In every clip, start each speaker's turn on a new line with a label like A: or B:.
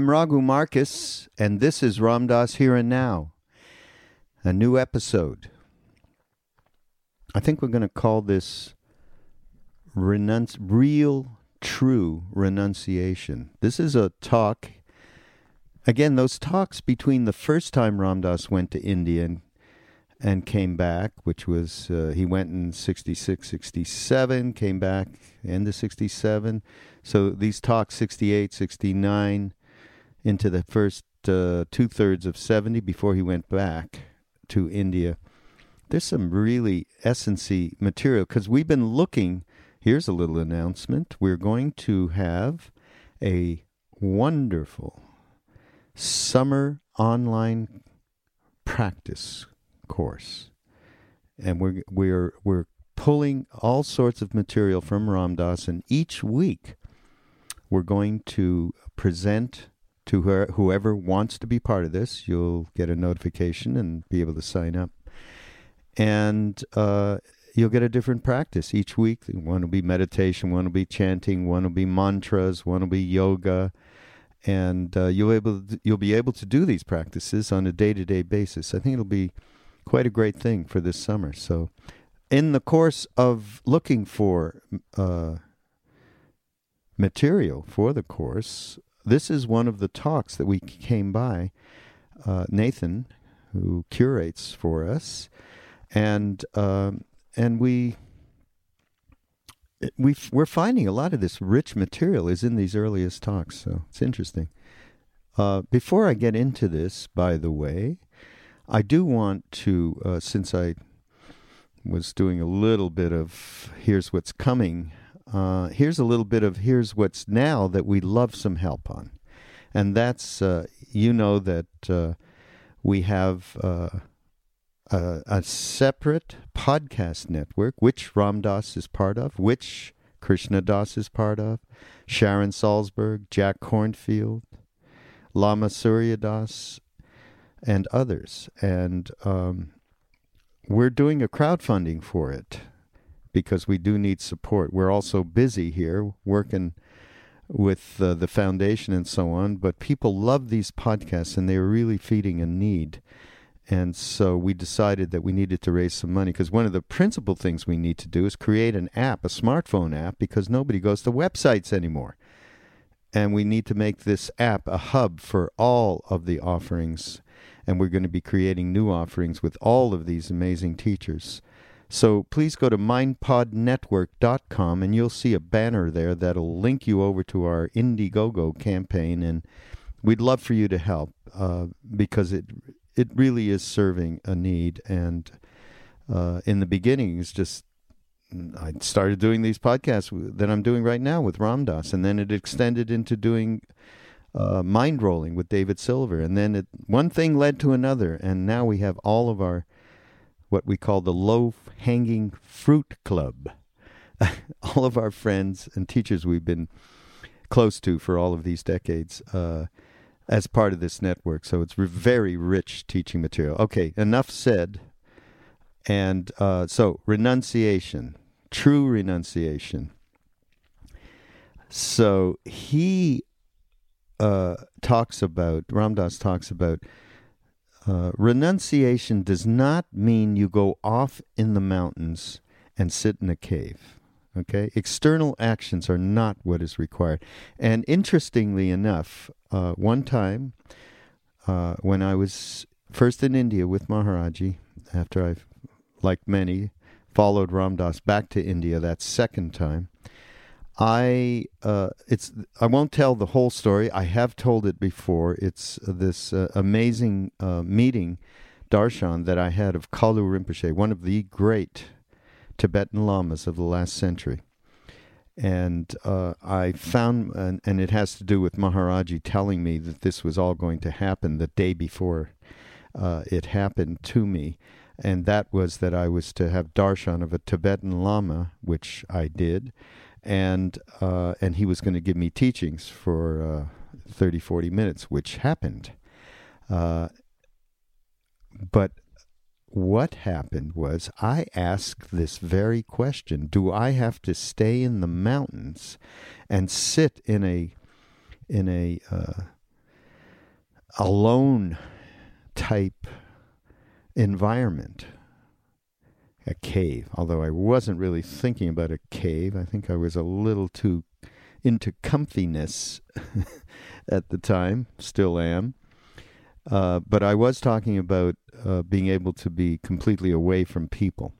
A: I'm Raghu Markus, and this is Ram Dass Here and Now, a new episode. I think we're going to call this renunci- Real True Renunciation. This is a talk, again, those talks between the first time Ram Dass went to India and, and came back, which was, uh, he went in 66, 67, came back end of 67. So these talks, 68, 69, into the first uh, two thirds of 70 before he went back to India. There's some really essency material because we've been looking. Here's a little announcement. We're going to have a wonderful summer online practice course. And we're we're we're pulling all sorts of material from Ram Dass and each week we're going to present to her, whoever wants to be part of this. You'll get a notification and be able to sign up. And uh, you'll get a different practice each week. One will be meditation, one will be chanting, one will be mantras, one will be yoga, and uh, you'll able to, you'll be able to do these practices on a day to day basis. I think it'll be quite a great thing for this summer. So, in the course of looking for uh, material for the course, this is one of the talks that we came by. Uh, Nathan, who curates for us, and um, and we we we're finding a lot of this rich material is in these earliest talks, so it's interesting. Uh, before I get into this, by the way, I do want to, uh, since I was doing a little bit of here's what's coming uh, here's a little bit of here's what's now that we love some help on. And that's, uh, you know, that uh, we have uh, a, a, separate podcast network, which Ram Dass is part of, which Krishna Das is part of, Sharon Salzberg, Jack Kornfield, Lama Surya Das, and others. And um, we're doing a crowdfunding for it because we do need support. We're also busy here working with uh, the foundation and so on, but people love these podcasts and they're really feeding a need. And so we decided that we needed to raise some money because one of the principal things we need to do is create an app, a smartphone app, because nobody goes to websites anymore. And we need to make this app a hub for all of the offerings. And we're going to be creating new offerings with all of these amazing teachers. So please go to mindpodnetwork.com and you'll see a banner there that'll link you over to our Indiegogo campaign. And we'd love for you to help uh, because it it really is serving a need. And uh, in the beginning, it's just I started doing these podcasts that I'm doing right now with Ram Dass, and then it extended into doing uh, Mindrolling with David Silver, and then it, one thing led to another, and now we have all of our what we call the low hanging fruit club. all of our friends and teachers we've been close to for all of these decades uh, as part of this network. So it's very rich teaching material. Okay, enough said. And uh, so, renunciation, true renunciation. So he uh, talks about, Ram Dass talks about uh, renunciation does not mean you go off in the mountains and sit in a cave. Okay, external actions are not what is required. And interestingly enough, uh, one time uh, when I was first in India with Maharaji, after I've, like many, followed Ram Dass back to India that second time, I uh, it's I won't tell the whole story. I have told it before. It's this uh, amazing uh, meeting, darshan that I had of Kalu Rinpoche, one of the great Tibetan lamas of the last century. And uh, I found, and, and, it has to do with Maharaji telling me that this was all going to happen the day before uh, it happened to me. And that was that I was to have darshan of a Tibetan lama, which I did and uh, and he was going to give me teachings for uh, 30, 40 minutes, which happened. Uh, but what happened was I asked this very question: Do I have to stay in the mountains and sit in a in a uh, alone type environment? A cave, although I wasn't really thinking about a cave. I think I was a little too into comfiness at the time, still am. Uh, but I was talking about uh, being able to be completely away from people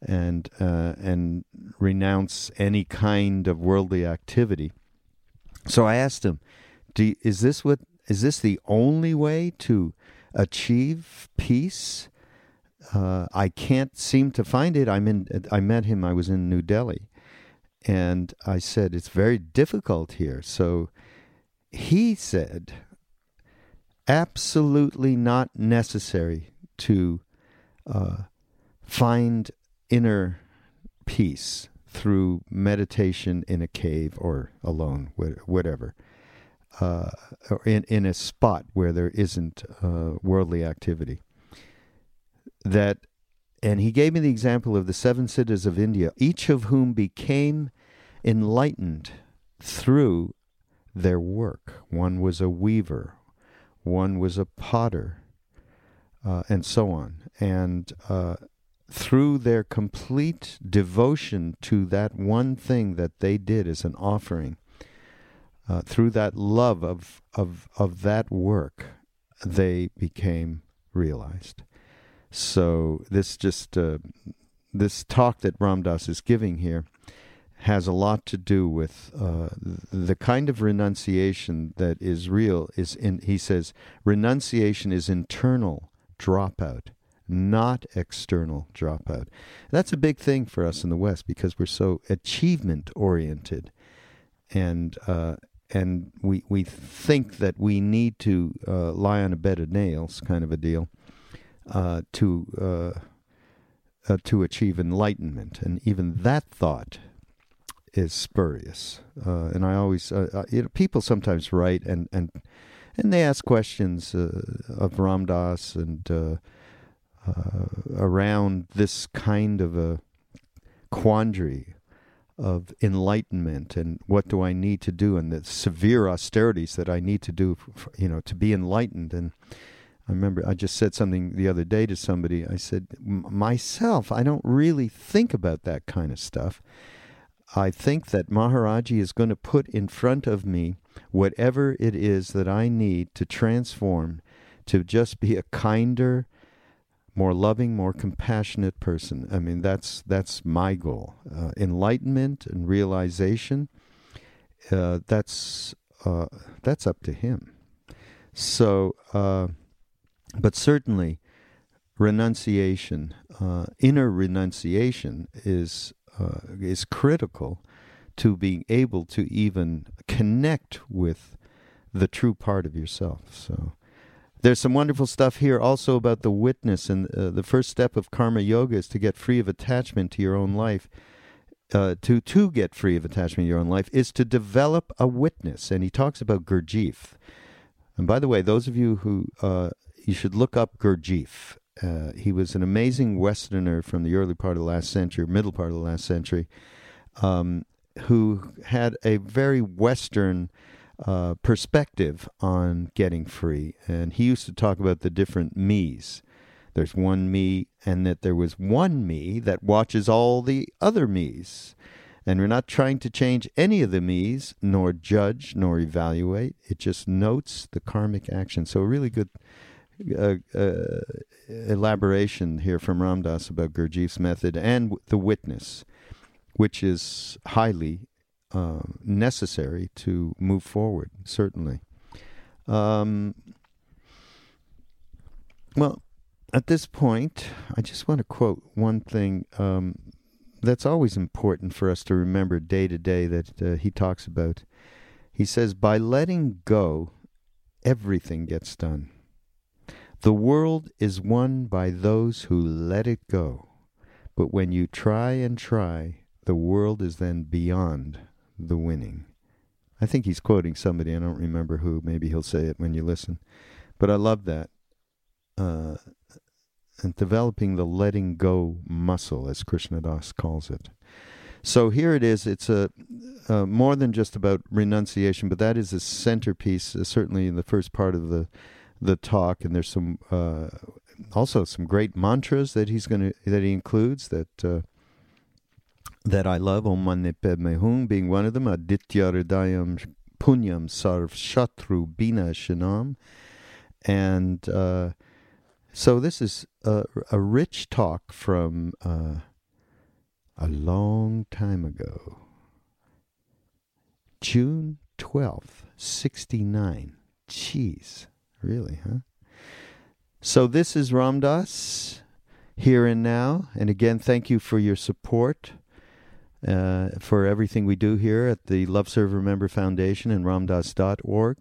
A: and uh, and renounce any kind of worldly activity. So I asked him, "Is this what is this the only way to achieve peace?" Uh, I can't seem to find it. I'm in. I met him. I was in New Delhi, and I said it's very difficult here. So he said, absolutely not necessary to uh, find inner peace through meditation in a cave or alone, whatever. Uh, or in, in a spot where there isn't uh, worldly activity that, and he gave me the example of the seven siddhas of India, each of whom became enlightened through their work. One was a weaver, one was a potter, uh, and so on. And uh, through their complete devotion to that one thing that they did as an offering, uh, through that love of, of, of that work, they became realized. So this just uh, this talk that Ram Dass is giving here has a lot to do with uh, the kind of renunciation that is real. Is in he says renunciation is internal dropout, not external dropout. That's a big thing for us in the West because we're so achievement oriented, and uh, and we we think that we need to uh, lie on a bed of nails, kind of a deal uh, to uh, uh, to achieve enlightenment, and even that thought is spurious. Uh, and I always, uh, you know, people sometimes write and and and they ask questions of Ram Dass and around this kind of a quandary of enlightenment and what do I need to do and the severe austerities that I need to do, for, you know, to be enlightened and I remember I just said something the other day to somebody. I said, myself, I don't really think about that kind of stuff. I think that Maharaji is going to put in front of me whatever it is that I need to transform to just be a kinder, more loving, more compassionate person. I mean, that's that's my goal. Uh, enlightenment and realization. Uh, that's uh, that's up to him. So uh, but certainly, renunciation, uh, inner renunciation, is uh, is critical to being able to even connect with the true part of yourself. So. There's some wonderful stuff here also about the witness, and uh, the first step of karma yoga is to get free of attachment to your own life. Uh, to to get free of attachment to your own life is to develop a witness, and he talks about Gurdjieff. And by the way, those of you who uh, you should look up Gurdjieff. Uh, he was an amazing Westerner from the early part of the last century, middle part of the last century, um, who had a very Western uh, perspective on getting free. And he used to talk about the different me's. There's one me, and that there was one me that watches all the other me's. And we're not trying to change any of the me's, nor judge, nor evaluate. It just notes the karmic action. So, a really good uh, elaboration here from Ram Dass about Gurdjieff's method and the witness, which is highly uh, necessary to move forward, certainly. Um, well, at this point, I just want to quote one thing um, that's always important for us to remember day to day that uh, he talks about. He says, By letting go, everything gets done. The world is won by those who let it go. But when you try and try, the world is then beyond the winning. I think he's quoting somebody. I don't remember who. Maybe he'll say it when you listen. But I love that. Uh, and developing the letting go muscle, as Krishna Das calls it. So here it is. It's a uh, more than just about renunciation, but that is a centerpiece, uh, certainly in the first part of the the talk. And there's some uh, also some great mantras that he's going to that he includes that uh, that I love. Om Mani Padme Hum being one of them. Aditya Hridayam Punyam Sarv Shatru Bina Shanam, and uh, so this is a, a rich talk from uh, a long time ago. June 12th, 69. Jeez, really, huh? So this is Ram Dass here and now. And again, thank you for your support. Uh, for everything we do here at the Love Serve Remember Foundation and ramdass.org.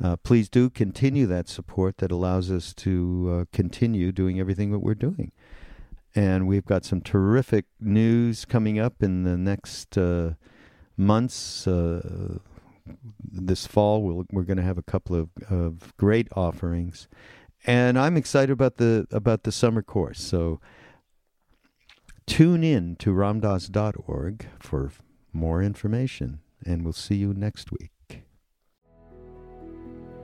A: Uh, please do continue that support that allows us to uh, continue doing everything that we're doing. And we've got some terrific news coming up in the next uh, months. This fall, we we are going to have a couple of, of great offerings, and I'm excited about the about the summer course. So tune in to ramdass.org for more information, and we'll see you next week.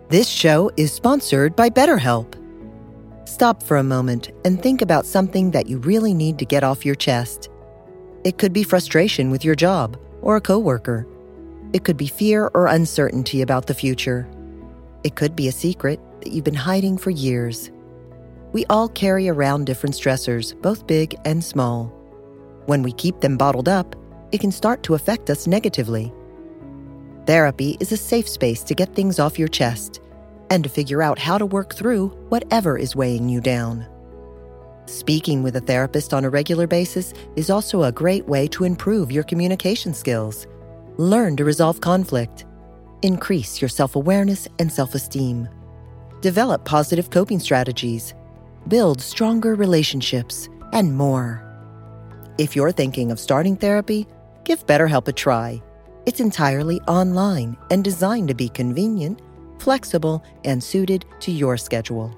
B: This show is sponsored by BetterHelp. Stop for a moment and think about something that you really need to get off your chest. It could be frustration with your job or a coworker. It could be fear or uncertainty about the future. It could be a secret that you've been hiding for years. We all carry around different stressors, both big and small. When we keep them bottled up, it can start to affect us negatively. Therapy is a safe space to get things off your chest and to figure out how to work through whatever is weighing you down. Speaking with a therapist on a regular basis is also a great way to improve your communication skills, learn to resolve conflict, increase your self awareness and self esteem, develop positive coping strategies, build stronger relationships, and more. If you're thinking of starting therapy, give BetterHelp a try. It's entirely online and designed to be convenient, flexible, and suited to your schedule.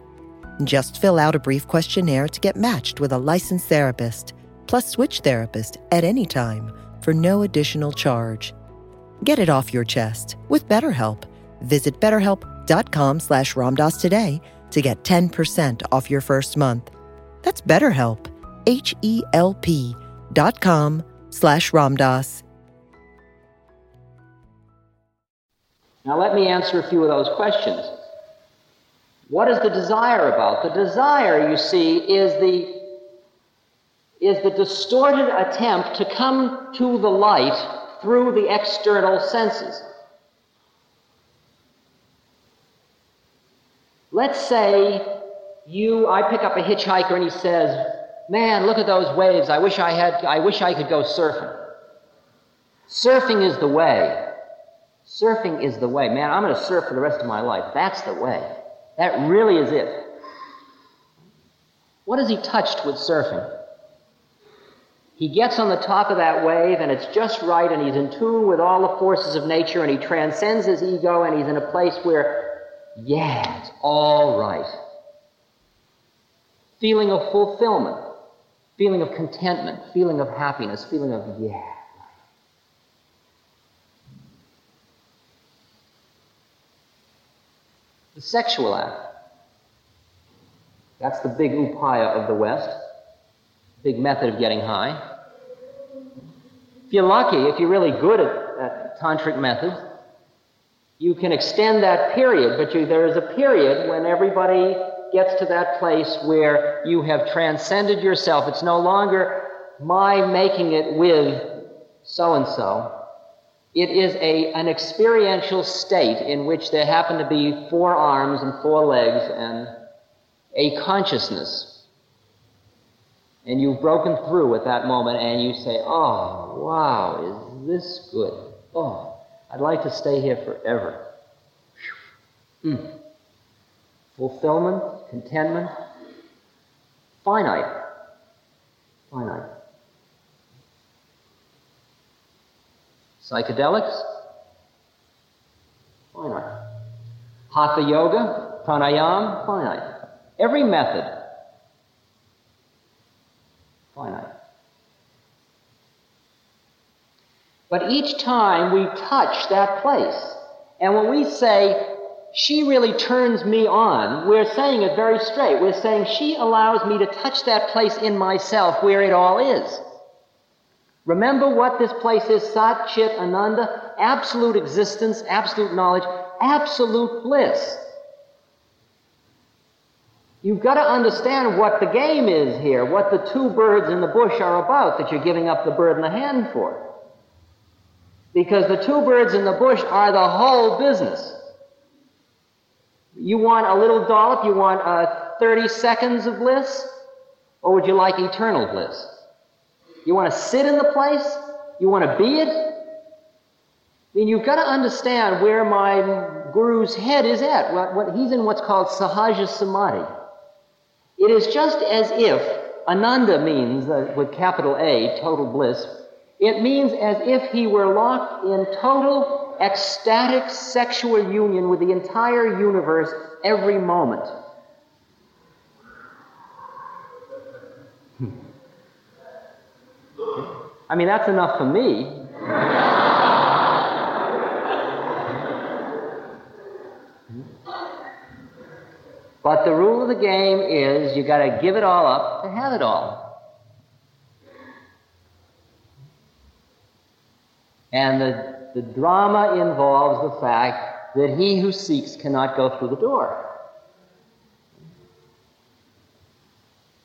B: Just fill out a brief questionnaire to get matched with a licensed therapist, plus switch therapist at any time for no additional charge. Get it off your chest with BetterHelp. Visit betterhelp.com slash ramdass today to get 10% off your first month. That's BetterHelp, H-E-L-P dot com slash ramdass.
C: Now, let me answer a few of those questions. What is the desire about? The desire, you see, is the, is the distorted attempt to come to the light through the external senses. Let's say you, I pick up a hitchhiker and he says, Man, look at those waves. I wish I had, I wish I could go surfing. Surfing is the way. Surfing is the way. Man, I'm going to surf for the rest of my life. That's the way. That really is it. What has he touched with surfing? He gets on the top of that wave and it's just right and he's in tune with all the forces of nature and he transcends his ego and he's in a place where, yeah, it's all right. Feeling of fulfillment, feeling of contentment, feeling of happiness, feeling of, yeah. the sexual act. That's the big upaya of the West, big method of getting high. If you're lucky, if you're really good at, at tantric methods, you can extend that period, but you, there is a period when everybody gets to that place where you have transcended yourself. It's no longer my making it with so and so. It is a, an experiential state in which there happen to be four arms and four legs and a consciousness. And you've broken through at that moment and you say, Oh, wow, is this good? Oh, I'd like to stay here forever. Mm. Fulfillment, contentment, finite. Finite. Psychedelics, finite. Hatha yoga, pranayam, finite. Every method, finite. But each time we touch that place, and when we say, she really turns me on, we're saying it very straight. We're saying she allows me to touch that place in myself where it all is. Remember what this place is Sat Chit Ananda, absolute existence, absolute knowledge, absolute bliss. You've got to understand what the game is here, what the two birds in the bush are about that you're giving up the bird in the hand for. Because the two birds in the bush are the whole business. You want a little dollop? You want uh, 30 seconds of bliss? Or would you like eternal bliss? You want to sit in the place? You want to be it? I mean, you've got to understand where my guru's head is at. What, what, he's in what's called sahaja samadhi. It is just as if ananda means, uh, with capital A, total bliss, it means as if he were locked in total ecstatic sexual union with the entire universe every moment. Hmm. I mean, that's enough for me. but the rule of the game is you got to give it all up to have it all. And the, the drama involves the fact that he who seeks cannot go through the door.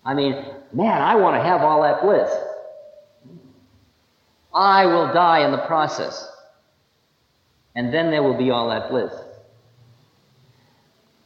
C: I mean, man, I want to have all that bliss. I will die in the process. And then there will be all that bliss.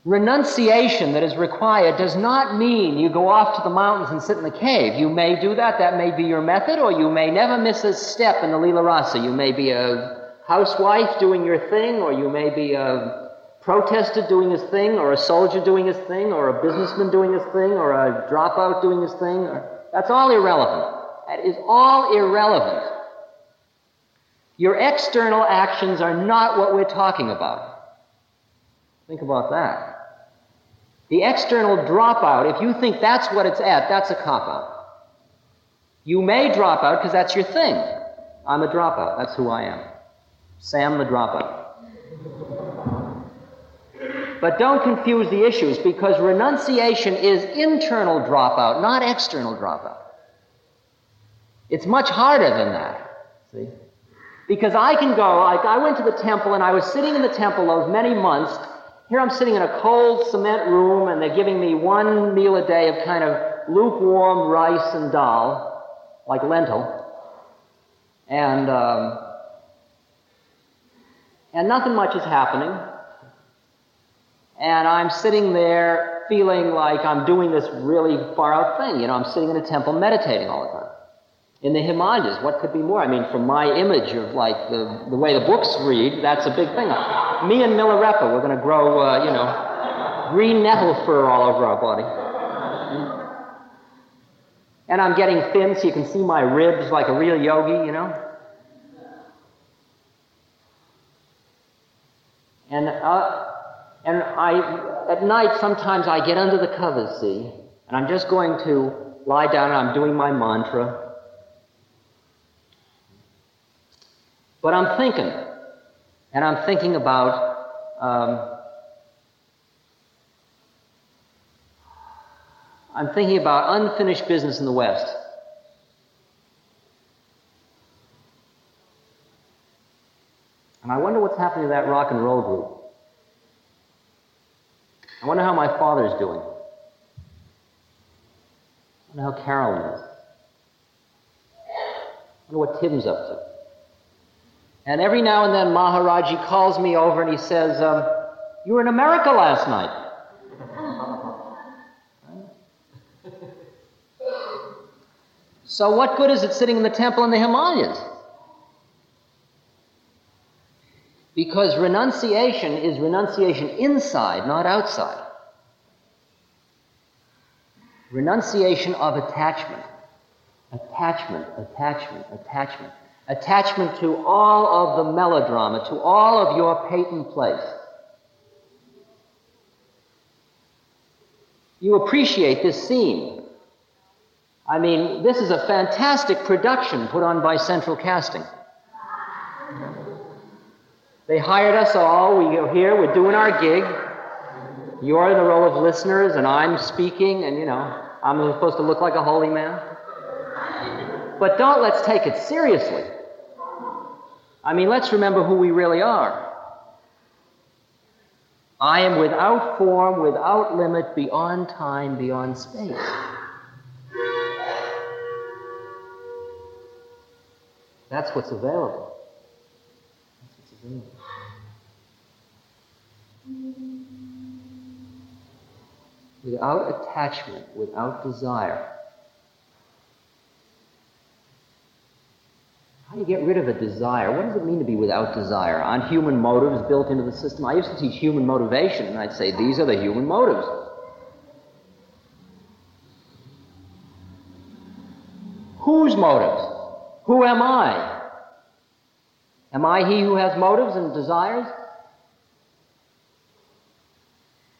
C: Renunciation that is required does not mean you go off to the mountains and sit in the cave. You may do that, that may be your method, or you may never miss a step in the Lila Rasa. You may be a housewife doing your thing, or you may be a protester doing his thing, or a soldier doing his thing, or a businessman doing his thing, or a dropout doing his thing. That's all irrelevant. That is all irrelevant. Your external actions are not what we're talking about. Think about that. The external dropout, if you think that's what it's at, that's a cop out. You may drop out because that's your thing. I'm a dropout. That's who I am. Sam the dropout. But don't confuse the issues because renunciation is internal dropout, not external dropout. It's much harder than that. See? Because I can go, like I went to the temple and I was sitting in the temple those many months here I'm sitting in a cold cement room and they're giving me one meal a day of kind of lukewarm rice and dal, like lentil. And, um, and nothing much is happening. And I'm sitting there feeling like I'm doing this really far out thing. You know, I'm sitting in a temple meditating all the time in the Himalayas. What could be more? I mean, from my image of like the, the way the books read, that's a big thing. Me and Milarepa, we're going to grow, uh, you know, green nettle fur all over our body. And I'm getting thin so you can see my ribs like a real yogi, you know. And, uh, and I, at night, sometimes I get under the covers, see, and I'm just going to lie down and I'm doing my mantra. But I'm thinking, and I'm thinking about um, I'm thinking about unfinished business in the West. And I wonder what's happening to that rock and roll group. I wonder how my father's doing. I wonder how Carolyn is. I wonder what Tim's up to. And every now and then Maharaji calls me over and he says, um, You were in America last night. so, what good is it sitting in the temple in the Himalayas? Because renunciation is renunciation inside, not outside. Renunciation of attachment. Attachment, attachment, attachment. Attachment to all of the melodrama, to all of your patent place. You appreciate this scene. I mean, this is a fantastic production put on by Central Casting. They hired us all. We are here. We're doing our gig. You're in the role of listeners, and I'm speaking, and you know, I'm supposed to look like a holy man. But don't let's take it seriously. I mean, let's remember who we really are. I am without form, without limit, beyond time, beyond space. That's what's available. That's what's available. Without attachment, without desire. How do you get rid of a desire? What does it mean to be without desire? On human motives built into the system? I used to teach human motivation, and I'd say these are the human motives. Whose motives? Who am I? Am I he who has motives and desires?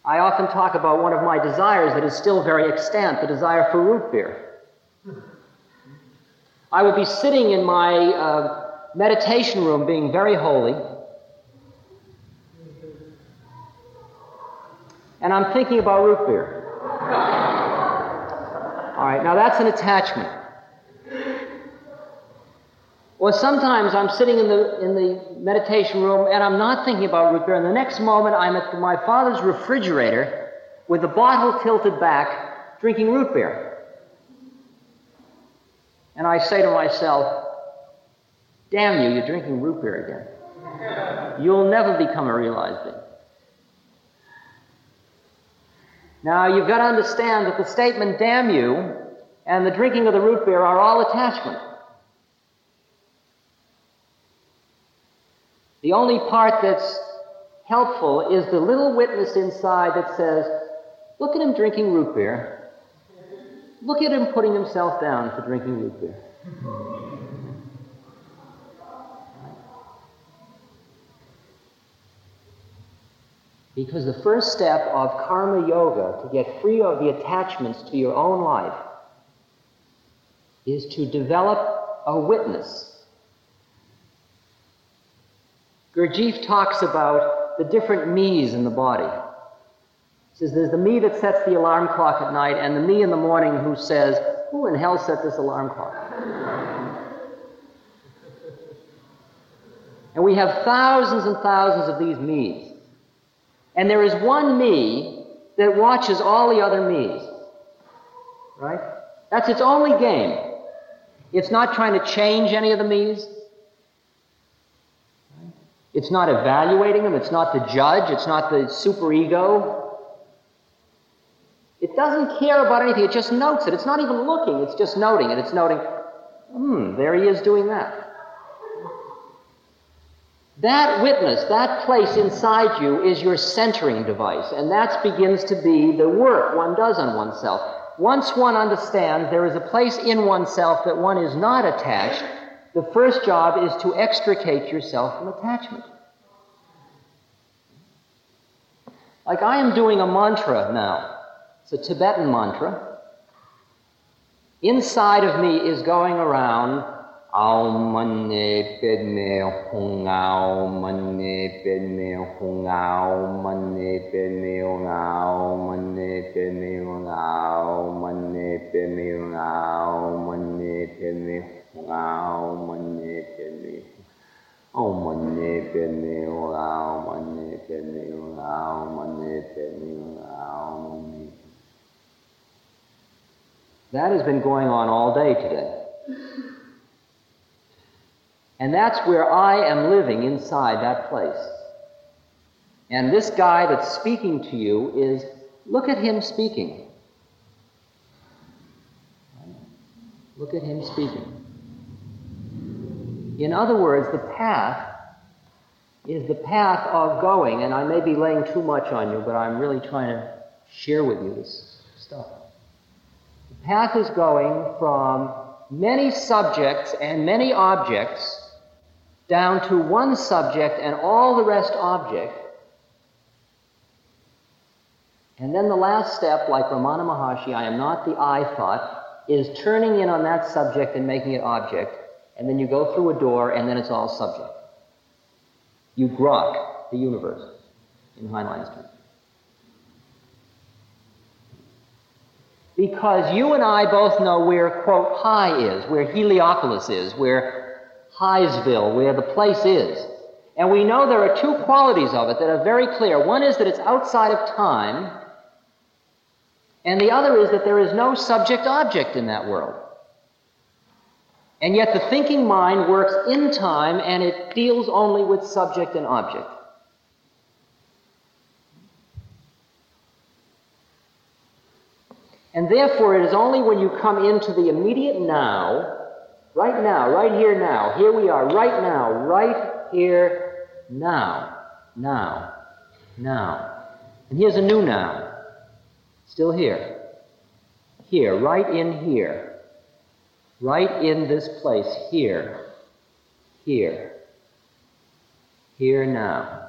C: I often talk about one of my desires that is still very extant the desire for root beer. I would be sitting in my uh, meditation room being very holy, and I'm thinking about root beer. All right, now that's an attachment. Or sometimes I'm sitting in the, in the meditation room and I'm not thinking about root beer, and the next moment I'm at my father's refrigerator with the bottle tilted back, drinking root beer. And I say to myself, damn you, you're drinking root beer again. You'll never become a realized being. Now, you've got to understand that the statement, damn you, and the drinking of the root beer are all attachment. The only part that's helpful is the little witness inside that says, look at him drinking root beer. Look at him putting himself down for drinking root beer. Because the first step of karma yoga to get free of the attachments to your own life is to develop a witness. Gurdjieff talks about the different me's in the body says there's the me that sets the alarm clock at night and the me in the morning who says, Who in hell set this alarm clock? and we have thousands and thousands of these me's. And there is one me that watches all the other me's. Right? That's its only game. It's not trying to change any of the me's. It's not evaluating them. It's not the judge. It's not the superego. It doesn't care about anything, it just notes it. It's not even looking, it's just noting it. It's noting, hmm, there he is doing that. That witness, that place inside you is your centering device, and that begins to be the work one does on oneself. Once one understands there is a place in oneself that one is not attached, the first job is to extricate yourself from attachment. Like I am doing a mantra now. It's a Tibetan mantra. Inside of me is going around om mani padme hum om mani padme hum om mani padme hum om mani padme hum om mani padme hum om mani padme hum om mani padme om mani padme hum om mani padme hum om mani padme hum That has been going on all day today. And that's where I am living inside that place. And this guy that's speaking to you is, look at him speaking. Look at him speaking. In other words, the path is the path of going, and I may be laying too much on you, but I'm really trying to share with you this stuff. Path is going from many subjects and many objects down to one subject and all the rest object. And then the last step, like Ramana Maharshi, I am not the I thought, is turning in on that subject and making it object. And then you go through a door and then it's all subject. You grok the universe in Heinlein's terms. Because you and I both know where, quote, high is, where Heliopolis is, where Highsville, where the place is. And we know there are two qualities of it that are very clear. One is that it's outside of time, and the other is that there is no subject object in that world. And yet the thinking mind works in time and it deals only with subject and object. And therefore, it is only when you come into the immediate now Right now, right here now. Here we are, right now, right here now. Now. Now. And here's a new now. Still here. Here, right in here. Right in this place. Here. Here. Here now.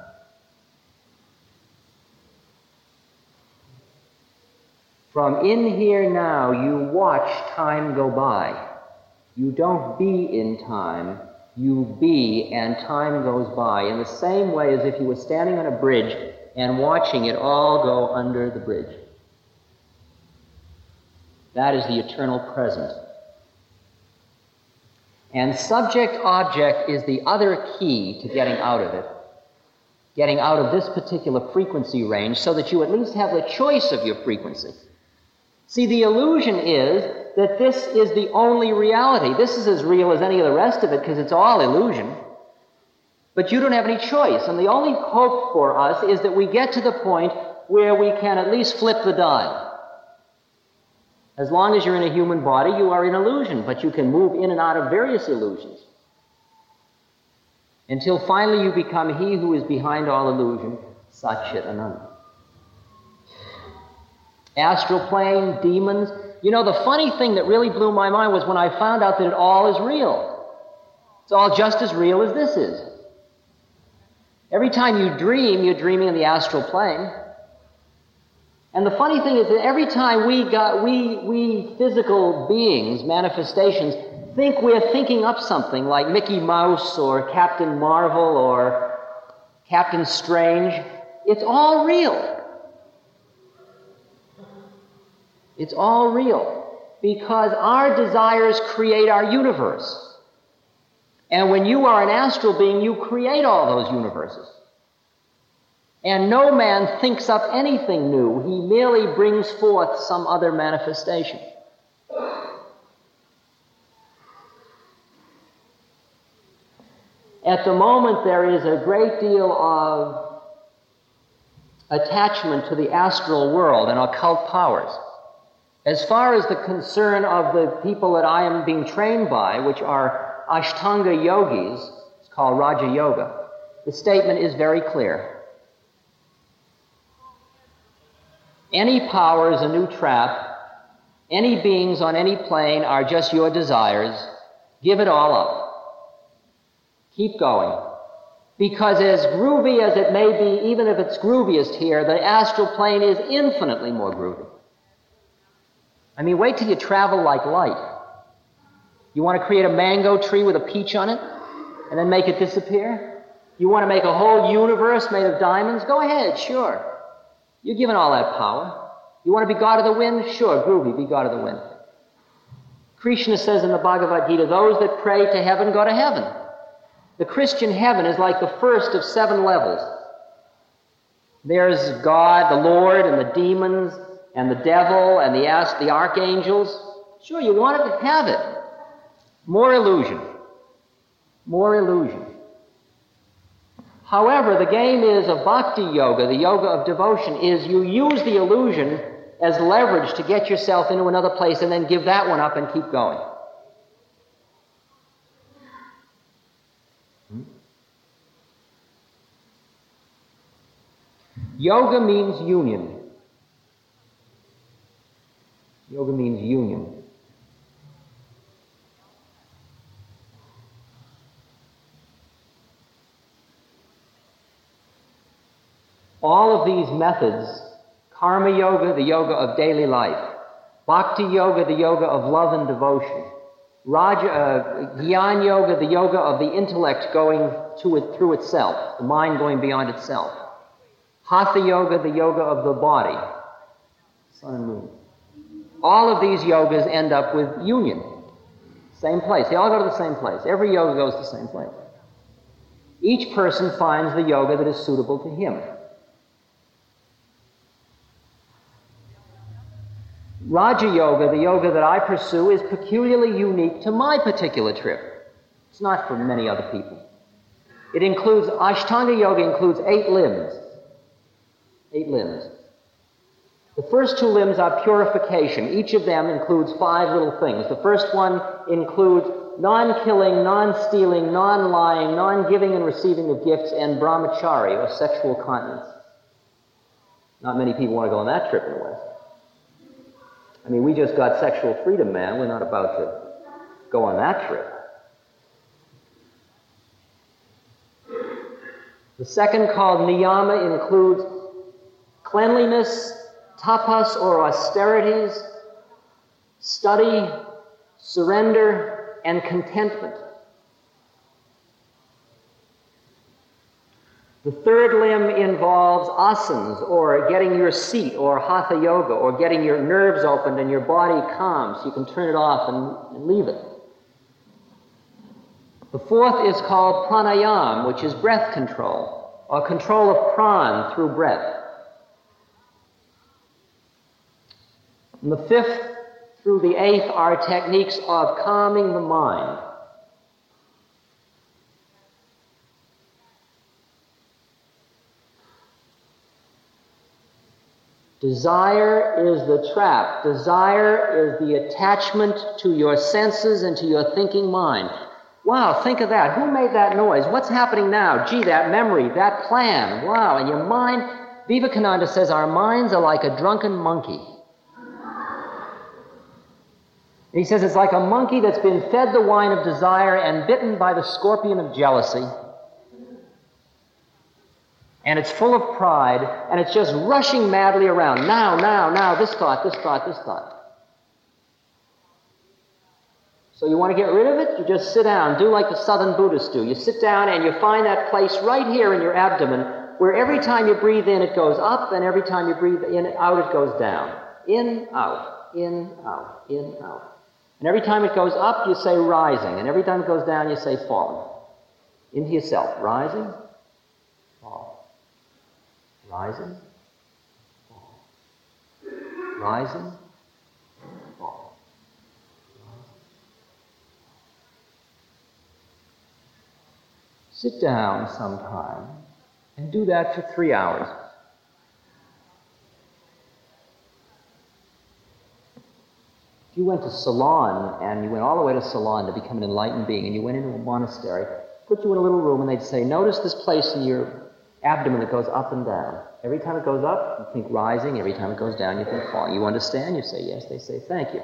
C: From in here now, you watch time go by. You don't be in time, you be, and time goes by in the same way as if you were standing on a bridge and watching it all go under the bridge. That is the eternal present. And subject object is the other key to getting out of it. Getting out of this particular frequency range so that you at least have the choice of your frequency. See, the illusion is that this is the only reality. This is as real as any of the rest of it because it's all illusion. But you don't have any choice. And the only hope for us is that we get to the point where we can at least flip the dial. As long as you're in a human body, you are in illusion, but you can move in and out of various illusions. Until finally you become he who is behind all illusion, Satchit Ananda astral plane, demons. You know, the funny thing that really blew my mind was when I found out that it all is real. It's all just as real as this is. Every time you dream, you're dreaming in the astral plane. And the funny thing is that every time we got we we physical beings, manifestations, think we're thinking up something like Mickey Mouse or Captain Marvel or Captain Strange, it's all real. It's all real because our desires create our universe. And when you are an astral being, you create all those universes. And no man thinks up anything new, he merely brings forth some other manifestation. At the moment, there is a great deal of attachment to the astral world and occult powers. As far as the concern of the people that I am being trained by, which are Ashtanga yogis, it's called Raja Yoga, the statement is very clear. Any power is a new trap. Any beings on any plane are just your desires. Give it all up. Keep going. Because as groovy as it may be, even if it's grooviest here, the astral plane is infinitely more groovy. I mean, wait till you travel like light. You want to create a mango tree with a peach on it and then make it disappear? You want to make a whole universe made of diamonds? Go ahead, sure. You're given all that power. You want to be God of the wind? Sure, groovy, be God of the wind. Krishna says in the Bhagavad Gita, those that pray to heaven go to heaven. The Christian heaven is like the first of seven levels. There's God, the Lord, and the demons, and the devil, and the, the archangels. Sure, you want to have it. More illusion. More illusion. However, the game is of bhakti yoga, the yoga of devotion, is you use the illusion as leverage to get yourself into another place and then give that one up and keep going. Hmm? Yoga means union. Yoga means union. All of these methods karma yoga, the yoga of daily life, bhakti yoga, the yoga of love and devotion, Raja, uh, Gyan yoga, the yoga of the intellect going to it through itself, the mind going beyond itself. Hatha yoga, the yoga of the body, sun and moon. All of these yogas end up with union. Same place. They all go to the same place. Every yoga goes to the same place. Each person finds the yoga that is suitable to him. Raja Yoga, the yoga that I pursue, is peculiarly unique to my particular trip. It's not for many other people. It includes, Ashtanga Yoga includes eight limbs. Eight limbs. The first two limbs are purification. Each of them includes five little things. The first one includes non killing, non stealing, non lying, non giving and receiving of gifts, and brahmachari, or sexual continence. Not many people want to go on that trip in the West. I mean, we just got sexual freedom, man. We're not about to go on that trip. The second, called niyama, includes cleanliness, tapas or austerities, study, surrender, and contentment. The third limb involves asanas, or getting your seat, or hatha yoga, or getting your nerves opened and your body calm so you can turn it off and, and leave it. The fourth is called pranayam, which is breath control, or control of pran through breath. And the fifth through the eighth are techniques of calming the mind. Desire is the trap. Desire is the attachment to your senses and to your thinking mind. Wow, think of that. Who made that noise? What's happening now? Gee, that memory, that plan. Wow, and your mind, Vivekananda says our minds are like a drunken monkey. He says it's like a monkey that's been fed the wine of desire and bitten by the scorpion of jealousy and it's full of pride, and it's just rushing madly around. Now, now, now, this thought, this thought, this thought. So you want to get rid of it? You just sit down. Do like the southern Buddhists do. You sit down and you find that place right here in your abdomen where every time you breathe in, it goes up, and every time you breathe in, out, it goes down. In, out, in, out, in, out. And every time it goes up, you say rising, and every time it goes down, you say falling. Into yourself. Rising, falling. rising, fall, rising, fall. Sit down sometime and do that for three hours. You went to Ceylon and you went all the way to Ceylon to become an enlightened being and you went into a monastery, put you in a little room and they'd say, Notice this place in your abdomen that goes up and down. Every time it goes up, you think rising. Every time it goes down, you think falling. You understand? You say yes. They say thank you.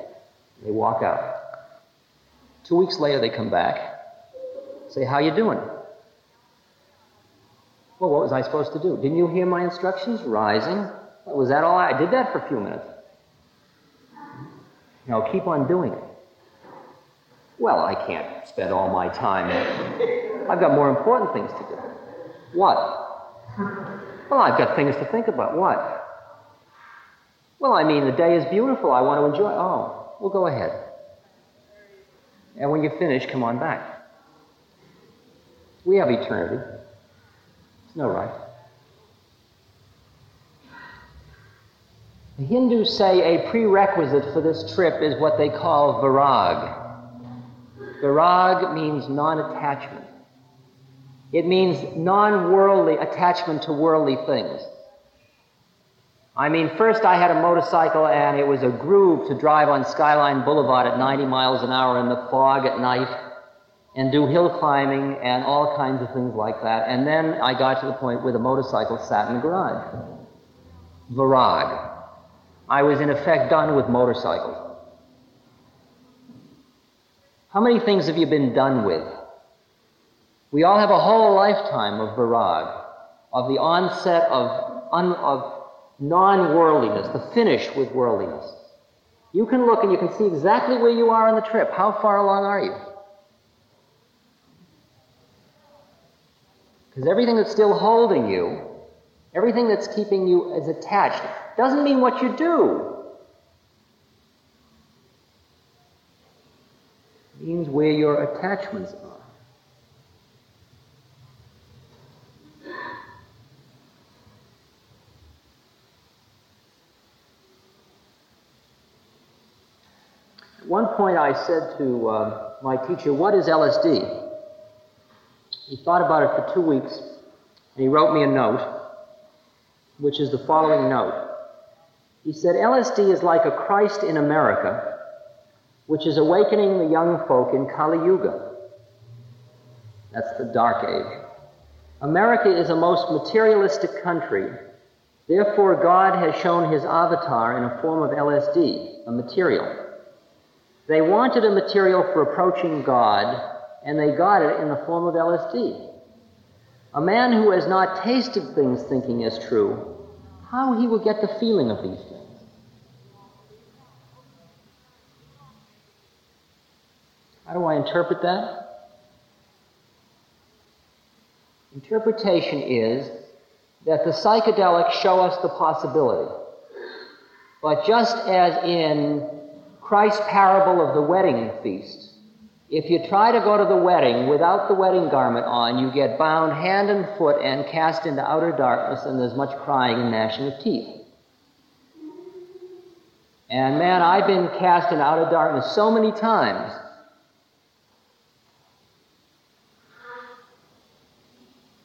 C: They walk out. Two weeks later, they come back. Say, how you doing? Well, what was I supposed to do? Didn't you hear my instructions? Rising. Was that all? I did that for a few minutes. Now keep on doing it. Well, I can't spend all my time. I've got more important things to do. What? Well, I've got things to think about. What? Well, I mean, the day is beautiful. I want to enjoy. Oh, well, go ahead. And when you finish, come on back. We have eternity. It's no right. The Hindus say a prerequisite for this trip is what they call virag. Virag means non attachment. It means non worldly attachment to worldly things. I mean, first I had a motorcycle and it was a groove to drive on Skyline Boulevard at 90 miles an hour in the fog at night and do hill climbing and all kinds of things like that. And then I got to the point where the motorcycle sat in the garage. Virag. I was in effect done with motorcycles. How many things have you been done with? We all have a whole lifetime of virag, of the onset of, un, of non worldliness, the finish with worldliness. You can look and you can see exactly where you are on the trip. How far along are you? Because everything that's still holding you, everything that's keeping you as attached, doesn't mean what you do. It means where your attachments are. At one point I said to uh, my teacher, What is LSD? He thought about it for two weeks, and he wrote me a note, which is the following note. He said, LSD is like a Christ in America, which is awakening the young folk in Kali Yuga. That's the dark age. America is a most materialistic country. Therefore, God has shown his avatar in a form of LSD, a material. They wanted a material for approaching God, and they got it in the form of LSD. A man who has not tasted things thinking is true, how he will get the feeling of these things? How do I interpret that? Interpretation is that the psychedelics show us the possibility. But just as in Christ's parable of the wedding feast. If you try to go to the wedding without the wedding garment on, you get bound hand and foot and cast into outer darkness, and there's much crying and gnashing of teeth. And man, I've been cast into outer darkness so many times.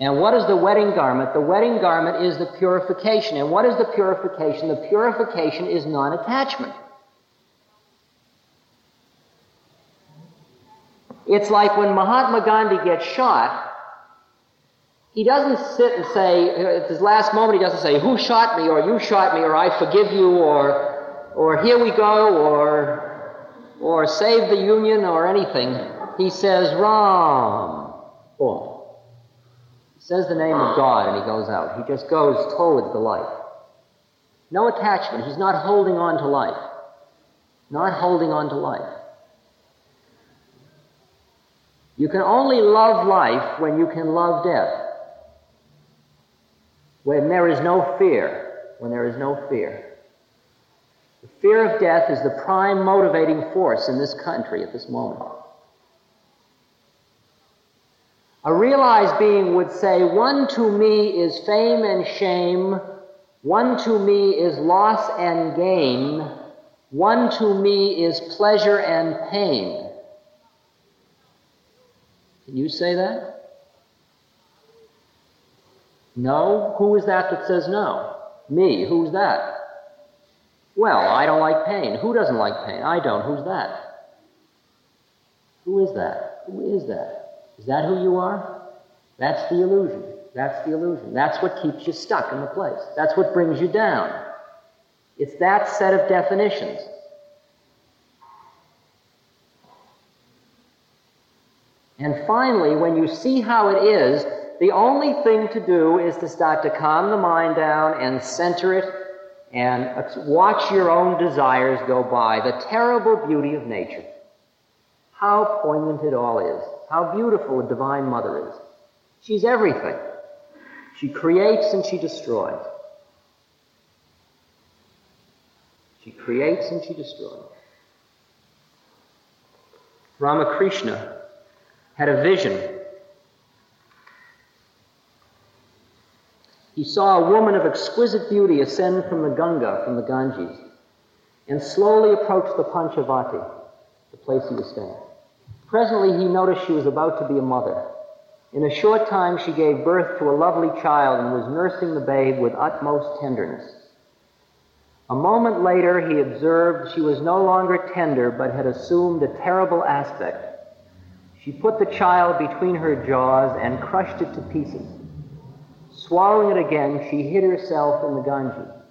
C: And what is the wedding garment? The wedding garment is the purification. And what is the purification? The purification is non attachment. It's like when Mahatma Gandhi gets shot, he doesn't sit and say, at his last moment, he doesn't say, Who shot me, or you shot me, or I forgive you, or, or here we go, or, or save the Union, or anything. He says, Ram. Boom. Says the name of God and he goes out. He just goes towards the light. No attachment. He's not holding on to life. Not holding on to life. You can only love life when you can love death. When there is no fear. When there is no fear. The fear of death is the prime motivating force in this country at this moment. A realized being would say, One to me is fame and shame, one to me is loss and gain, one to me is pleasure and pain. Can you say that? No? Who is that that says no? Me. Who's that? Well, I don't like pain. Who doesn't like pain? I don't. Who's that? Who is that? Who is that? Is that who you are? That's the illusion. That's the illusion. That's what keeps you stuck in the place. That's what brings you down. It's that set of definitions. And finally, when you see how it is, the only thing to do is to start to calm the mind down and center it and watch your own desires go by. The terrible beauty of nature. How poignant it all is. How beautiful a divine mother is. She's everything. She creates and she destroys. She creates and she destroys. Ramakrishna had a vision. He saw a woman of exquisite beauty ascend from the Ganga, from the Ganges, and slowly approach the Panchavati, the place he was staying. Presently, he noticed she was about to be a mother. In a short time, she gave birth to a lovely child and was nursing the babe with utmost tenderness. A moment later, he observed she was no longer tender, but had assumed a terrible aspect. She put the child between her jaws and crushed it to pieces. Swallowing it again, she hid herself in the Ganges.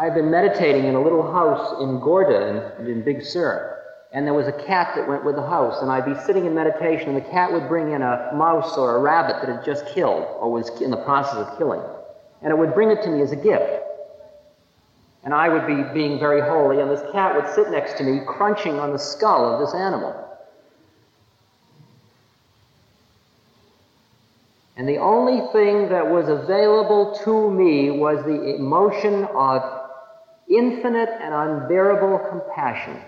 C: I've been meditating in a little house in Gorda in, in Big Sur and there was a cat that went with the house, and I'd be sitting in meditation, and the cat would bring in a mouse or a rabbit that had just killed or was in the process of killing, and it would bring it to me as a gift. And I would be being very holy, and this cat would sit next to me, crunching on the skull of this animal. And the only thing that was available to me was the emotion of infinite and unbearable compassion.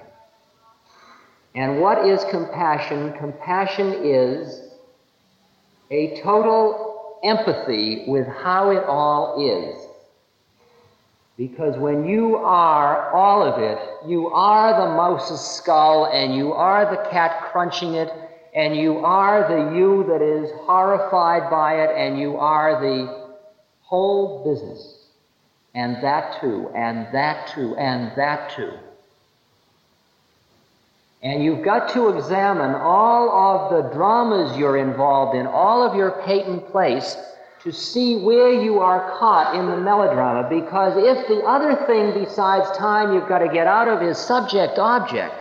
C: And what is compassion? Compassion is a total empathy with how it all is. Because when you are all of it, you are the mouse's skull, and you are the cat crunching it, and you are the you that is horrified by it, and you are the whole business. And that too, and that too, and that too. And you've got to examine all of the dramas you're involved in, all of your patent place, to see where you are caught in the melodrama. Because if the other thing besides time you've got to get out of is subject object,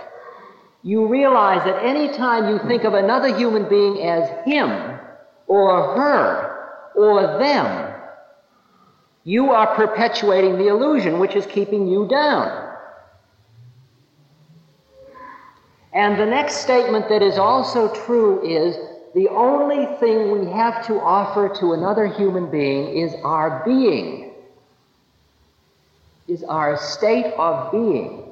C: you realize that any time you think of another human being as him, or her, or them, you are perpetuating the illusion which is keeping you down. And the next statement that is also true is the only thing we have to offer to another human being is our being, is our state of being.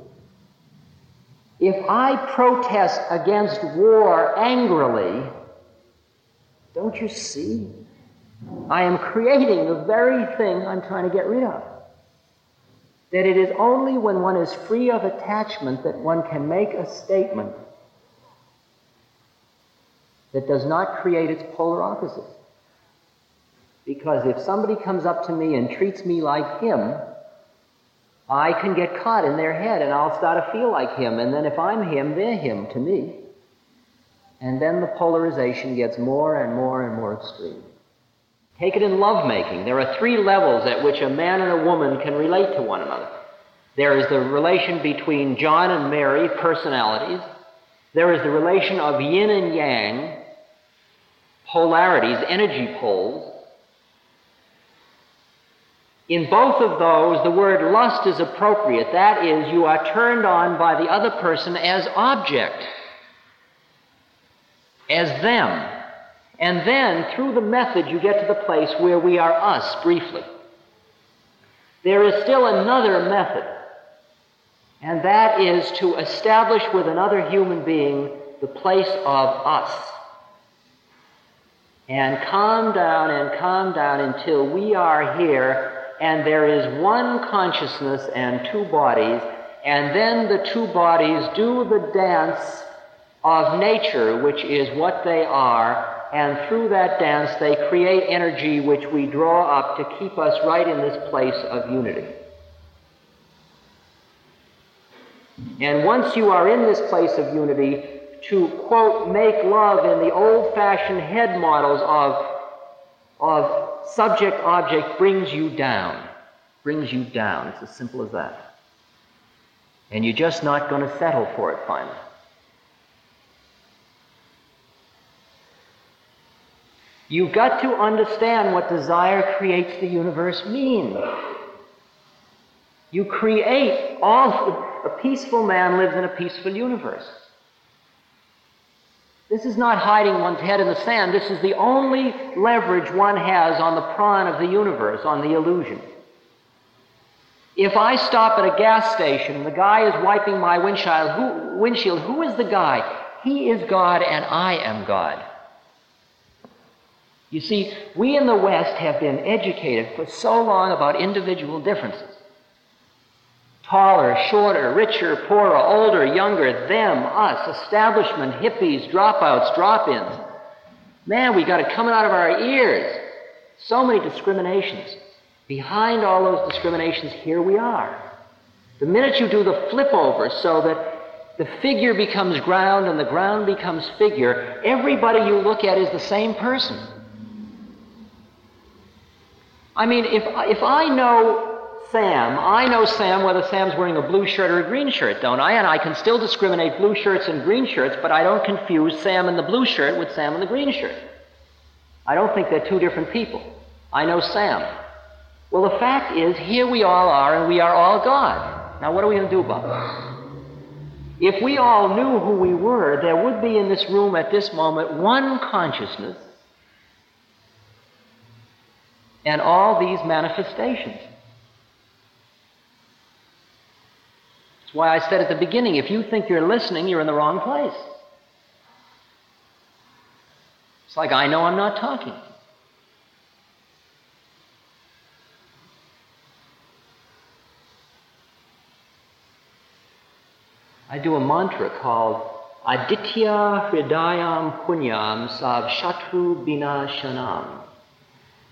C: If I protest against war angrily, don't you see? I am creating the very thing I'm trying to get rid of that it is only when one is free of attachment that one can make a statement that does not create its polar opposite. Because if somebody comes up to me and treats me like him, I can get caught in their head and I'll start to feel like him. And then if I'm him, they're him to me. And then the polarization gets more and more and more extreme. Take it in lovemaking. There are three levels at which a man and a woman can relate to one another. There is the relation between John and Mary, personalities. There is the relation of yin and yang, polarities, energy poles. In both of those, the word lust is appropriate. That is, you are turned on by the other person as object, as them. And then, through the method, you get to the place where we are us briefly. There is still another method, and that is to establish with another human being the place of us. And calm down and calm down until we are here, and there is one consciousness and two bodies, and then the two bodies do the dance of nature, which is what they are, and through that dance they create energy which we draw up to keep us right in this place of unity. And once you are in this place of unity, to quote, make love in the old fashioned head models of, of subject object brings you down. Brings you down. It's as simple as that. And you're just not going to settle for it finally. You've got to understand what desire creates the universe means. You create all. A peaceful man lives in a peaceful universe. This is not hiding one's head in the sand. This is the only leverage one has on the pran of the universe, on the illusion. If I stop at a gas station, the guy is wiping my windshield. Who, windshield. Who is the guy? He is God and I am God. You see, we in the West have been educated for so long about individual differences taller, shorter, richer, poorer, older, younger, them, us, establishment, hippies, dropouts, drop ins. Man, we got it coming out of our ears. So many discriminations. Behind all those discriminations, here we are. The minute you do the flip over so that the figure becomes ground and the ground becomes figure, everybody you look at is the same person. I mean, if, if I know Sam, I know Sam whether Sam's wearing a blue shirt or a green shirt, don't I? And I can still discriminate blue shirts and green shirts, but I don't confuse Sam in the blue shirt with Sam in the green shirt. I don't think they're two different people. I know Sam. Well, the fact is, here we all are, and we are all God. Now, what are we going to do about it? If we all knew who we were, there would be in this room at this moment one consciousness and all these manifestations. That's why I said at the beginning if you think you're listening, you're in the wrong place. It's like I know I'm not talking. I do a mantra called Aditya Hridayam Punyam Sav Shatru Bina Shanam.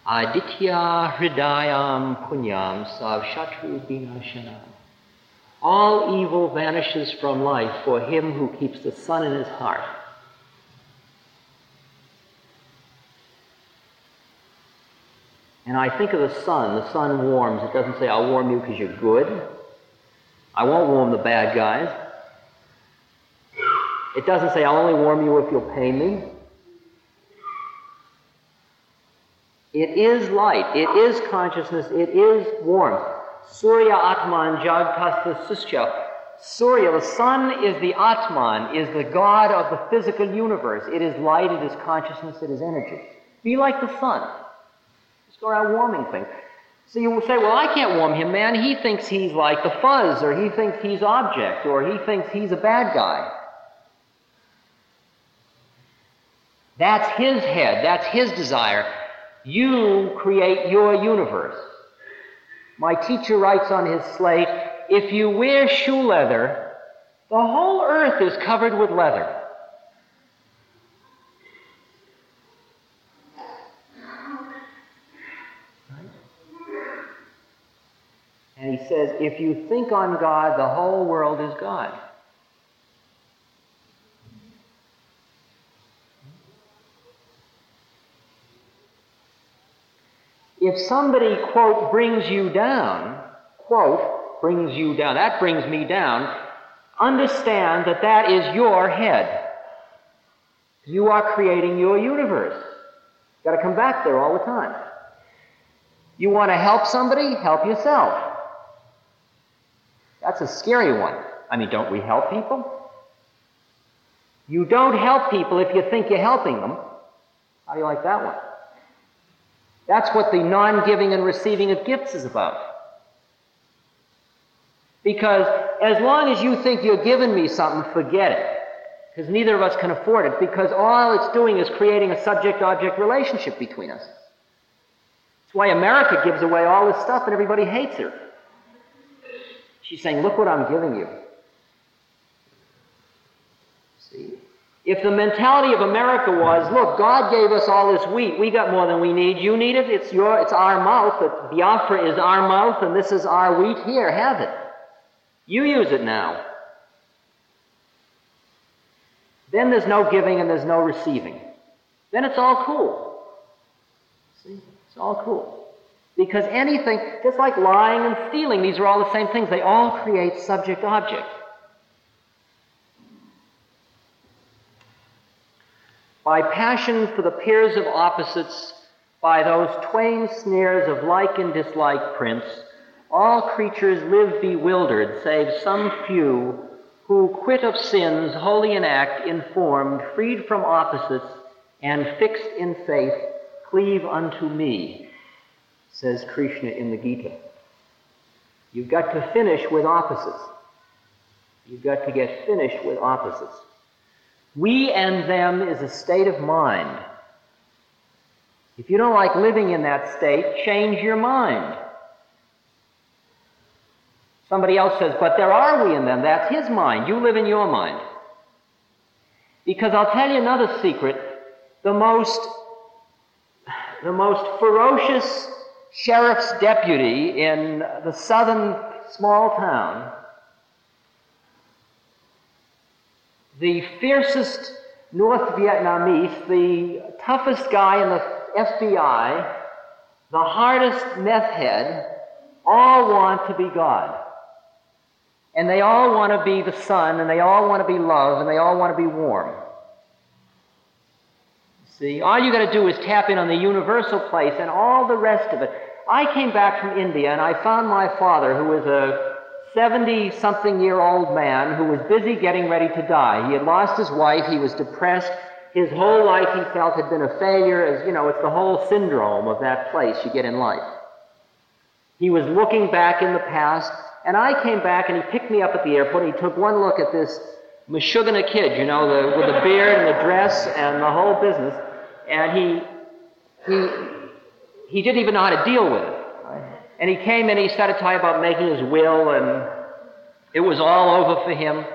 C: Aditya Hridayam Punyam Sav Shatru Bina All evil vanishes from life for him who keeps the sun in his heart. And I think of the sun. The sun warms. It doesn't say, I'll warm you because you're good. I won't warm the bad guys. It doesn't say, I'll only warm you if you'll pay me. It is light. It is consciousness. It is warmth. Surya Atman Jagtasta Suscha. Surya, the sun, is the Atman, is the God of the physical universe. It is light, it is consciousness, it is energy. Be like the sun. Just go around warming things. So you will say, well, I can't warm him, man. He thinks he's like the fuzz, or he thinks he's object, or he thinks he's a bad guy. That's his head, that's his desire. You create your universe. My teacher writes on his slate if you wear shoe leather, the whole earth is covered with leather. And he says, if you think on God, the whole world is God. If somebody, quote, brings you down, quote, brings you down, that brings me down, understand that that is your head. You are creating your universe. Got to come back there all the time. You want to help somebody? Help yourself. That's a scary one. I mean, don't we help people? You don't help people if you think you're helping them. How do you like that one? That's what the non giving and receiving of gifts is about. Because as long as you think you're giving me something, forget it. Because neither of us can afford it. Because all it's doing is creating a subject object relationship between us. That's why America gives away all this stuff and everybody hates her. She's saying, Look what I'm giving you. See? If the mentality of America was, look, God gave us all this wheat, we got more than we need, you need it, it's your, it's our mouth, Biafra is our mouth, and this is our wheat, here, have it. You use it now. Then there's no giving and there's no receiving. Then it's all cool. See? It's all cool. Because anything, just like lying and stealing, these are all the same things. They all create subject object. By passion for the pairs of opposites, by those twain snares of like and dislike prince, all creatures live bewildered, save some few who, quit of sins, holy in act, informed, freed from opposites, and fixed in faith, cleave unto me, says Krishna in the Gita. You've got to finish with opposites. You've got to get finished with opposites. We and them is a state of mind. If you don't like living in that state, change your mind. Somebody else says, but there are we in them. That's his mind. You live in your mind. Because I'll tell you another secret. The most, the most ferocious sheriff's deputy in the southern small town, the fiercest North Vietnamese, the toughest guy in the FBI, the hardest meth head, all want to be God. And they all want to be the sun, and they all want to be love, and they all want to be warm. See, all you got to do is tap in on the universal place and all the rest of it. I came back from India and I found my father, who was a 70 something year old man who was busy getting ready to die. He had lost his wife, he was depressed. His whole life he felt had been a failure, as you know, it's the whole syndrome of that place you get in life. He was looking back in the past, and I came back and he picked me up at the airport and he took one look at this Meshuggah kid, you know, the, with the beard and the dress and the whole business, and he, he, he didn't even know how to deal with it. And he came and he started talking about making his will, and it was all over for him.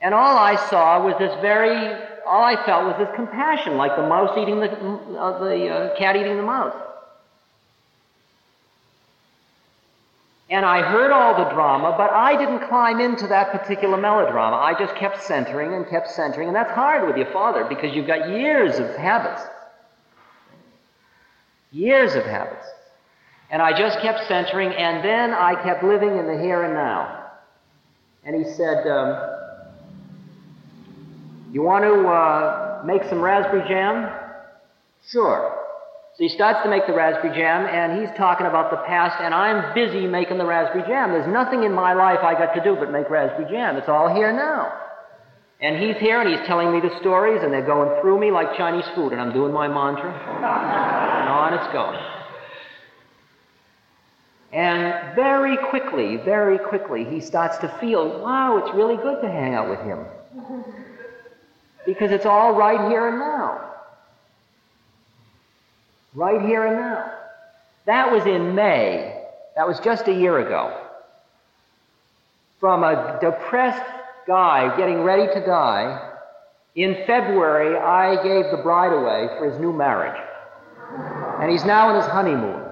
C: And all I saw was this very, all I felt was this compassion, like the mouse eating the, uh, the uh, cat eating the mouse. And I heard all the drama, but I didn't climb into that particular melodrama. I just kept centering and kept centering. And that's hard with your father because you've got years of habits. Years of habits. And I just kept centering, and then I kept living in the here and now. And he said, um, You want to uh, make some raspberry jam? Sure. So he starts to make the raspberry jam, and he's talking about the past, and I'm busy making the raspberry jam. There's nothing in my life I got to do but make raspberry jam. It's all here now. And he's here, and he's telling me the stories, and they're going through me like Chinese food, and I'm doing my mantra, and on it's going. And very quickly, very quickly, he starts to feel, wow, it's really good to hang out with him. Because it's all right here and now. Right here and now. That was in May. That was just a year ago. From a depressed guy getting ready to die, in February, I gave the bride away for his new marriage. And he's now in his honeymoon.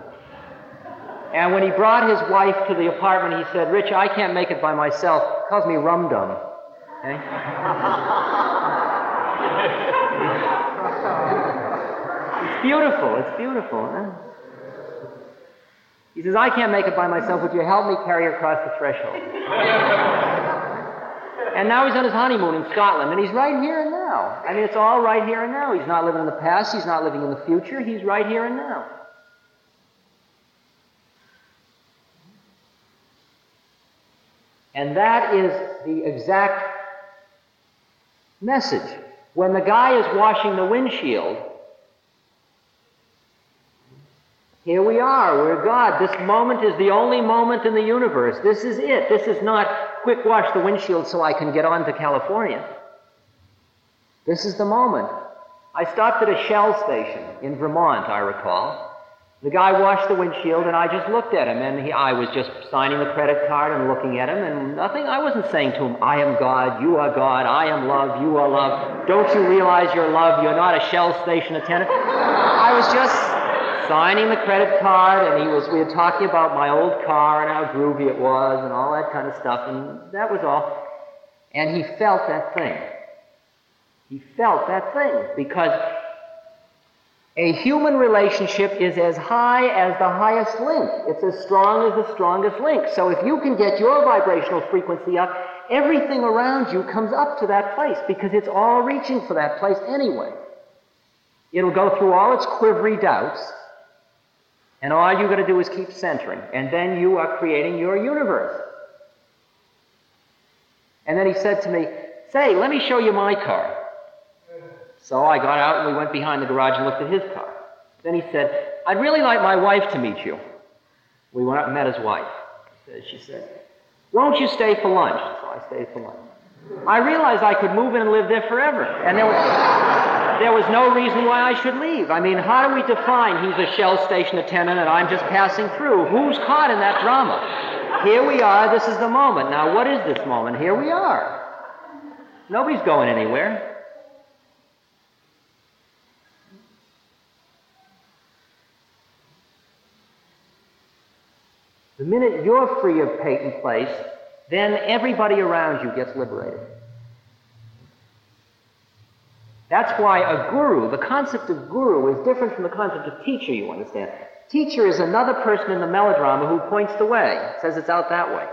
C: And when he brought his wife to the apartment, he said, Rich, I can't make it by myself. He calls me rum dum. Okay? it's beautiful. It's beautiful. Huh? He says, I can't make it by myself. Would you help me carry her across the threshold? and now he's on his honeymoon in Scotland, and he's right here and now. I mean, it's all right here and now. He's not living in the past. He's not living in the future. He's right here and now. And that is the exact message. When the guy is washing the windshield, here we are, we're God. This moment is the only moment in the universe. This is it. This is not quick wash the windshield so I can get on to California. This is the moment. I stopped at a Shell station in Vermont, I recall. The guy washed the windshield, and I just looked at him, and he, I was just signing the credit card and looking at him, and nothing. I wasn't saying to him, "I am God, you are God, I am love, you are love." Don't you realize you're love? You're not a Shell station attendant. I was just signing the credit card, and he was. We were talking about my old car and how groovy it was, and all that kind of stuff, and that was all. And he felt that thing. He felt that thing because a human relationship is as high as the highest link. It's as strong as the strongest link. So if you can get your vibrational frequency up, everything around you comes up to that place because it's all reaching for that place anyway. It'll go through all its quivery doubts, And all you've got to do is keep centering. And then you are creating your universe. And then he said to me, Say, let me show you my car. So I got out and we went behind the garage and looked at his car. Then he said, I'd really like my wife to meet you. We went up and met his wife. She said, Won't you stay for lunch? So I stayed for lunch. I realized I could move in and live there forever. And there was, there was no reason why I should leave. I mean, how do we define he's a Shell station attendant and I'm just passing through? Who's caught in that drama? Here we are, this is the moment. Now, what is this moment? Here we are. Nobody's going anywhere. The minute you're free of patent place, then everybody around you gets liberated. That's why a guru, the concept of guru, is different from the concept of teacher, you understand. Teacher is another person in the melodrama who points the way, says it's out that way.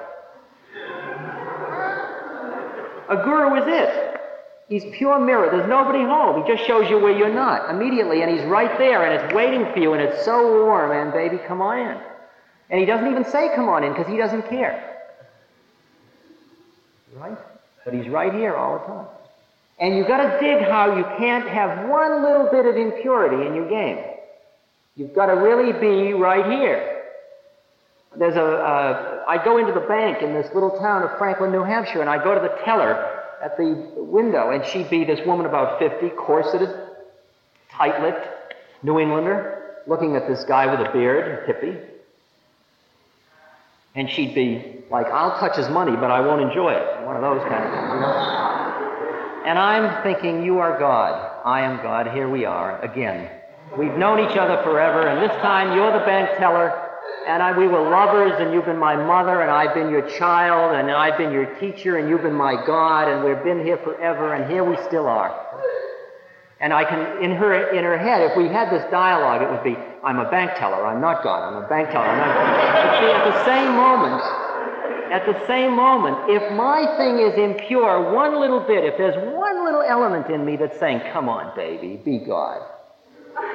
C: A guru is it. He's pure mirror. There's nobody home. He just shows you where you're not immediately, and he's right there, and it's waiting for you, and it's so warm, and baby, come on in. And he doesn't even say come on in because he doesn't care. Right? But he's right here all the time. And you've got to dig how you can't have one little bit of impurity in your game. You've got to really be right here. There's a. Uh, I go into the bank in this little town of Franklin, New Hampshire, and I go to the teller at the window, and she'd be this woman about 50, corseted, tight lipped, New Englander, looking at this guy with a beard, hippie. And she'd be like, I'll touch his money, but I won't enjoy it. One of those kind of things? And I'm thinking, you are God. I am God. Here we are again. We've known each other forever, and this time you're the bank teller, and I, we were lovers, and you've been my mother, and I've been your child, and I've been your teacher, and you've been my God, and we've been here forever, and here we still are. And I can, in her, in her head, if we had this dialogue, it would be, I'm a bank teller, I'm not God, I'm a bank teller, I'm not God. But see, at the same moment, at the same moment, if my thing is impure one little bit, if there's one little element in me that's saying, come on, baby, be God,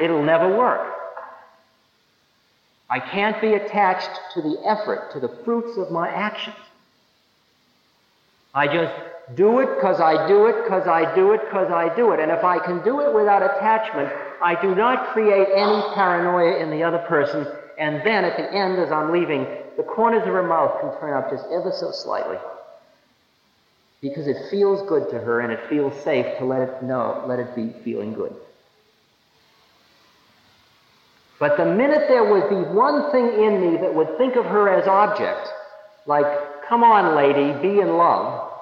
C: it'll never work. I can't be attached to the effort, to the fruits of my actions. I just do it because I do it because I do it because I do it. And if I can do it without attachment, I do not create any paranoia in the other person. And then at the end, as I'm leaving, the corners of her mouth can turn up just ever so slightly. Because it feels good to her and it feels safe to let it know, let it be feeling good. But the minute there would be one thing in me that would think of her as object, like, come on, lady, be in love,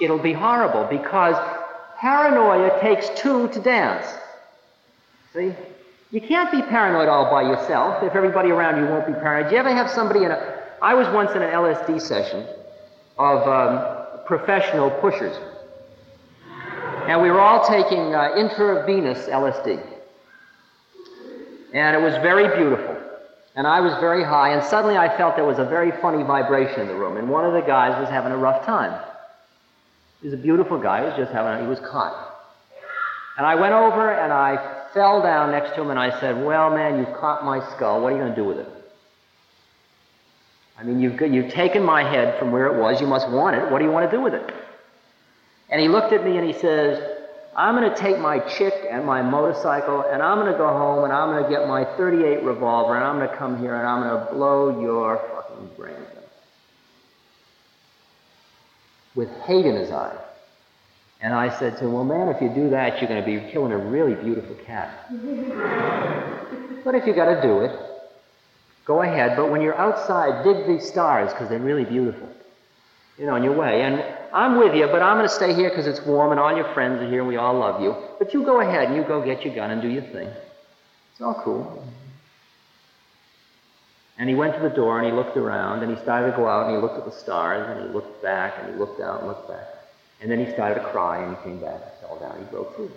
C: it'll be horrible because paranoia takes two to dance. See? You can't be paranoid all by yourself if everybody around you won't be paranoid. You ever have somebody in a. I was once in an LSD session of um, professional pushers. And we were all taking uh, intravenous LSD. And it was very beautiful. And I was very high, and suddenly I felt there was a very funny vibration in the room, and one of the guys was having a rough time. He was a beautiful guy, he was just having he was caught. And I went over and I fell down next to him and I said, Well, man, you've caught my skull. What are you going to do with it? I mean, you've, you've taken my head from where it was. You must want it. What do you want to do with it? And he looked at me and he says, I'm going to take my chick and my motorcycle and I'm going to go home and I'm going to get my 38 revolver and I'm going to come here and I'm going to blow your fucking brains out. With hate in his eye. And I said to him, Well, man, if you do that, you're going to be killing a really beautiful cat. but if you've got to do it, go ahead. But when you're outside, dig these stars because they're really beautiful. You know, on your way. And I'm with you, but I'm going to stay here because it's warm and all your friends are here and we all love you. But you go ahead and you go get your gun and do your thing. It's all cool. And he went to the door and he looked around and he started to go out and he looked at the stars and he looked back and he looked out and looked back. And then he started to cry and he came back and fell down. He broke through.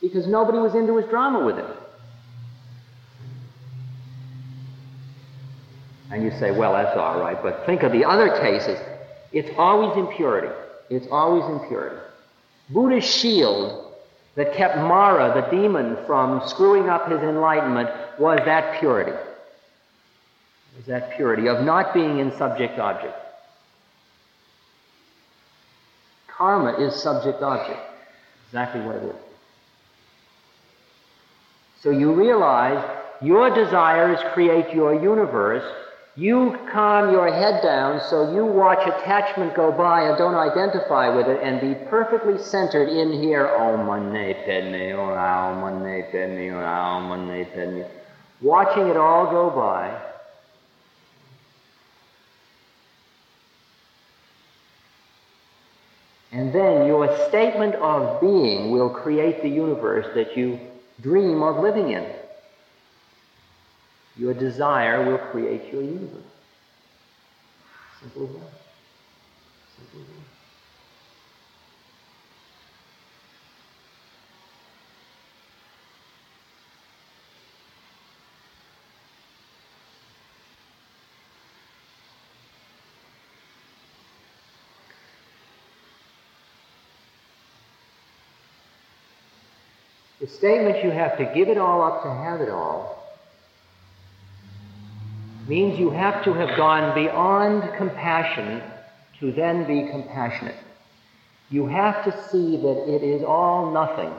C: Because nobody was into his drama with him. And you say, well, that's all right. But think of the other cases. It's always impurity. It's always impurity. Buddha's shield, that kept Mara, the demon, from screwing up his enlightenment was that purity. Was that purity of not being in subject object. Karma is subject object. Exactly what it is. So you realize your desires create your universe. You calm your head down so you watch attachment go by and don't identify with it and be perfectly centered in here. Om Mani Padme, Om Mani Padme, Om Mani Padme. Watching it all go by. And then your statement of being will create the universe that you dream of living in. Your desire will create your universe. Simple as that. Simple as that. The statement you have to give it all up to have it all means you have to have gone beyond compassion to then be compassionate. You have to see that it is all nothing.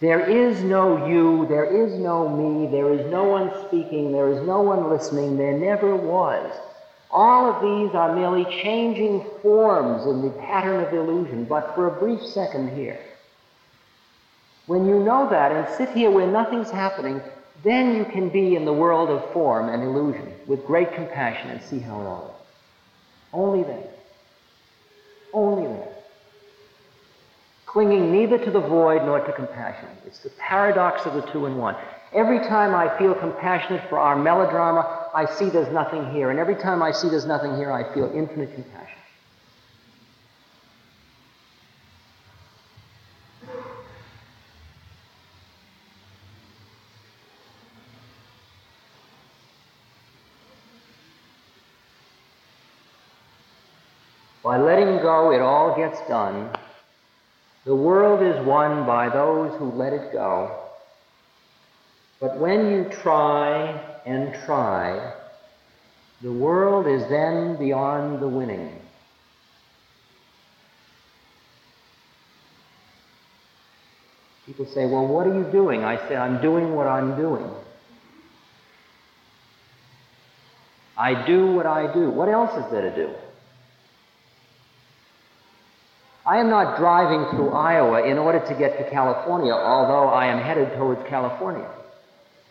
C: There is no you, there is no me, there is no one speaking, there is no one listening, there never was. All of these are merely changing forms in the pattern of illusion, but for a brief second here. When you know that and sit here where nothing's happening, then you can be in the world of form and illusion with great compassion and see how it all is. Only then. Only then. Clinging neither to the void nor to compassion. It's the paradox of the two in one. Every time I feel compassionate for our melodrama, I see there's nothing here. And every time I see there's nothing here, I feel infinite compassion. By letting go, it all gets done. The world is won by those who let it go. But when you try and try, the world is then beyond the winning. People say, Well, what are you doing? I say, I'm doing what I'm doing. I do what I do. What else is there to do? I am not driving through Iowa in order to get to California, although I am headed towards California.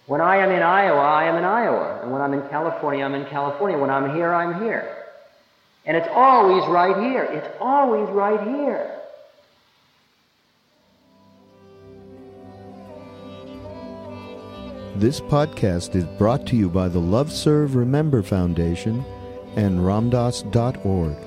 C: When I am in Iowa, I am in Iowa. And when I'm in California, I'm in California. When I'm here, I'm here. And it's always right here. It's always right here.
A: This podcast is brought to you by the Love Serve Remember Foundation and Ramdass.org.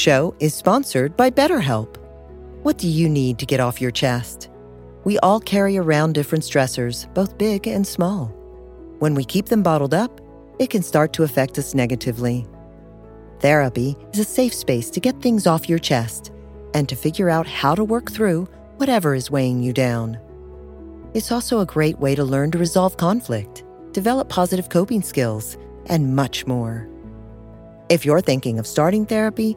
B: Show is sponsored by BetterHelp. What do you need to get off your chest? We all carry around different stressors, both big and small. When we keep them bottled up, it can start to affect us negatively. Therapy is a safe space to get things off your chest and to figure out how to work through whatever is weighing you down. It's also a great way to learn to resolve conflict, develop positive coping skills, and much more. If you're thinking of starting therapy,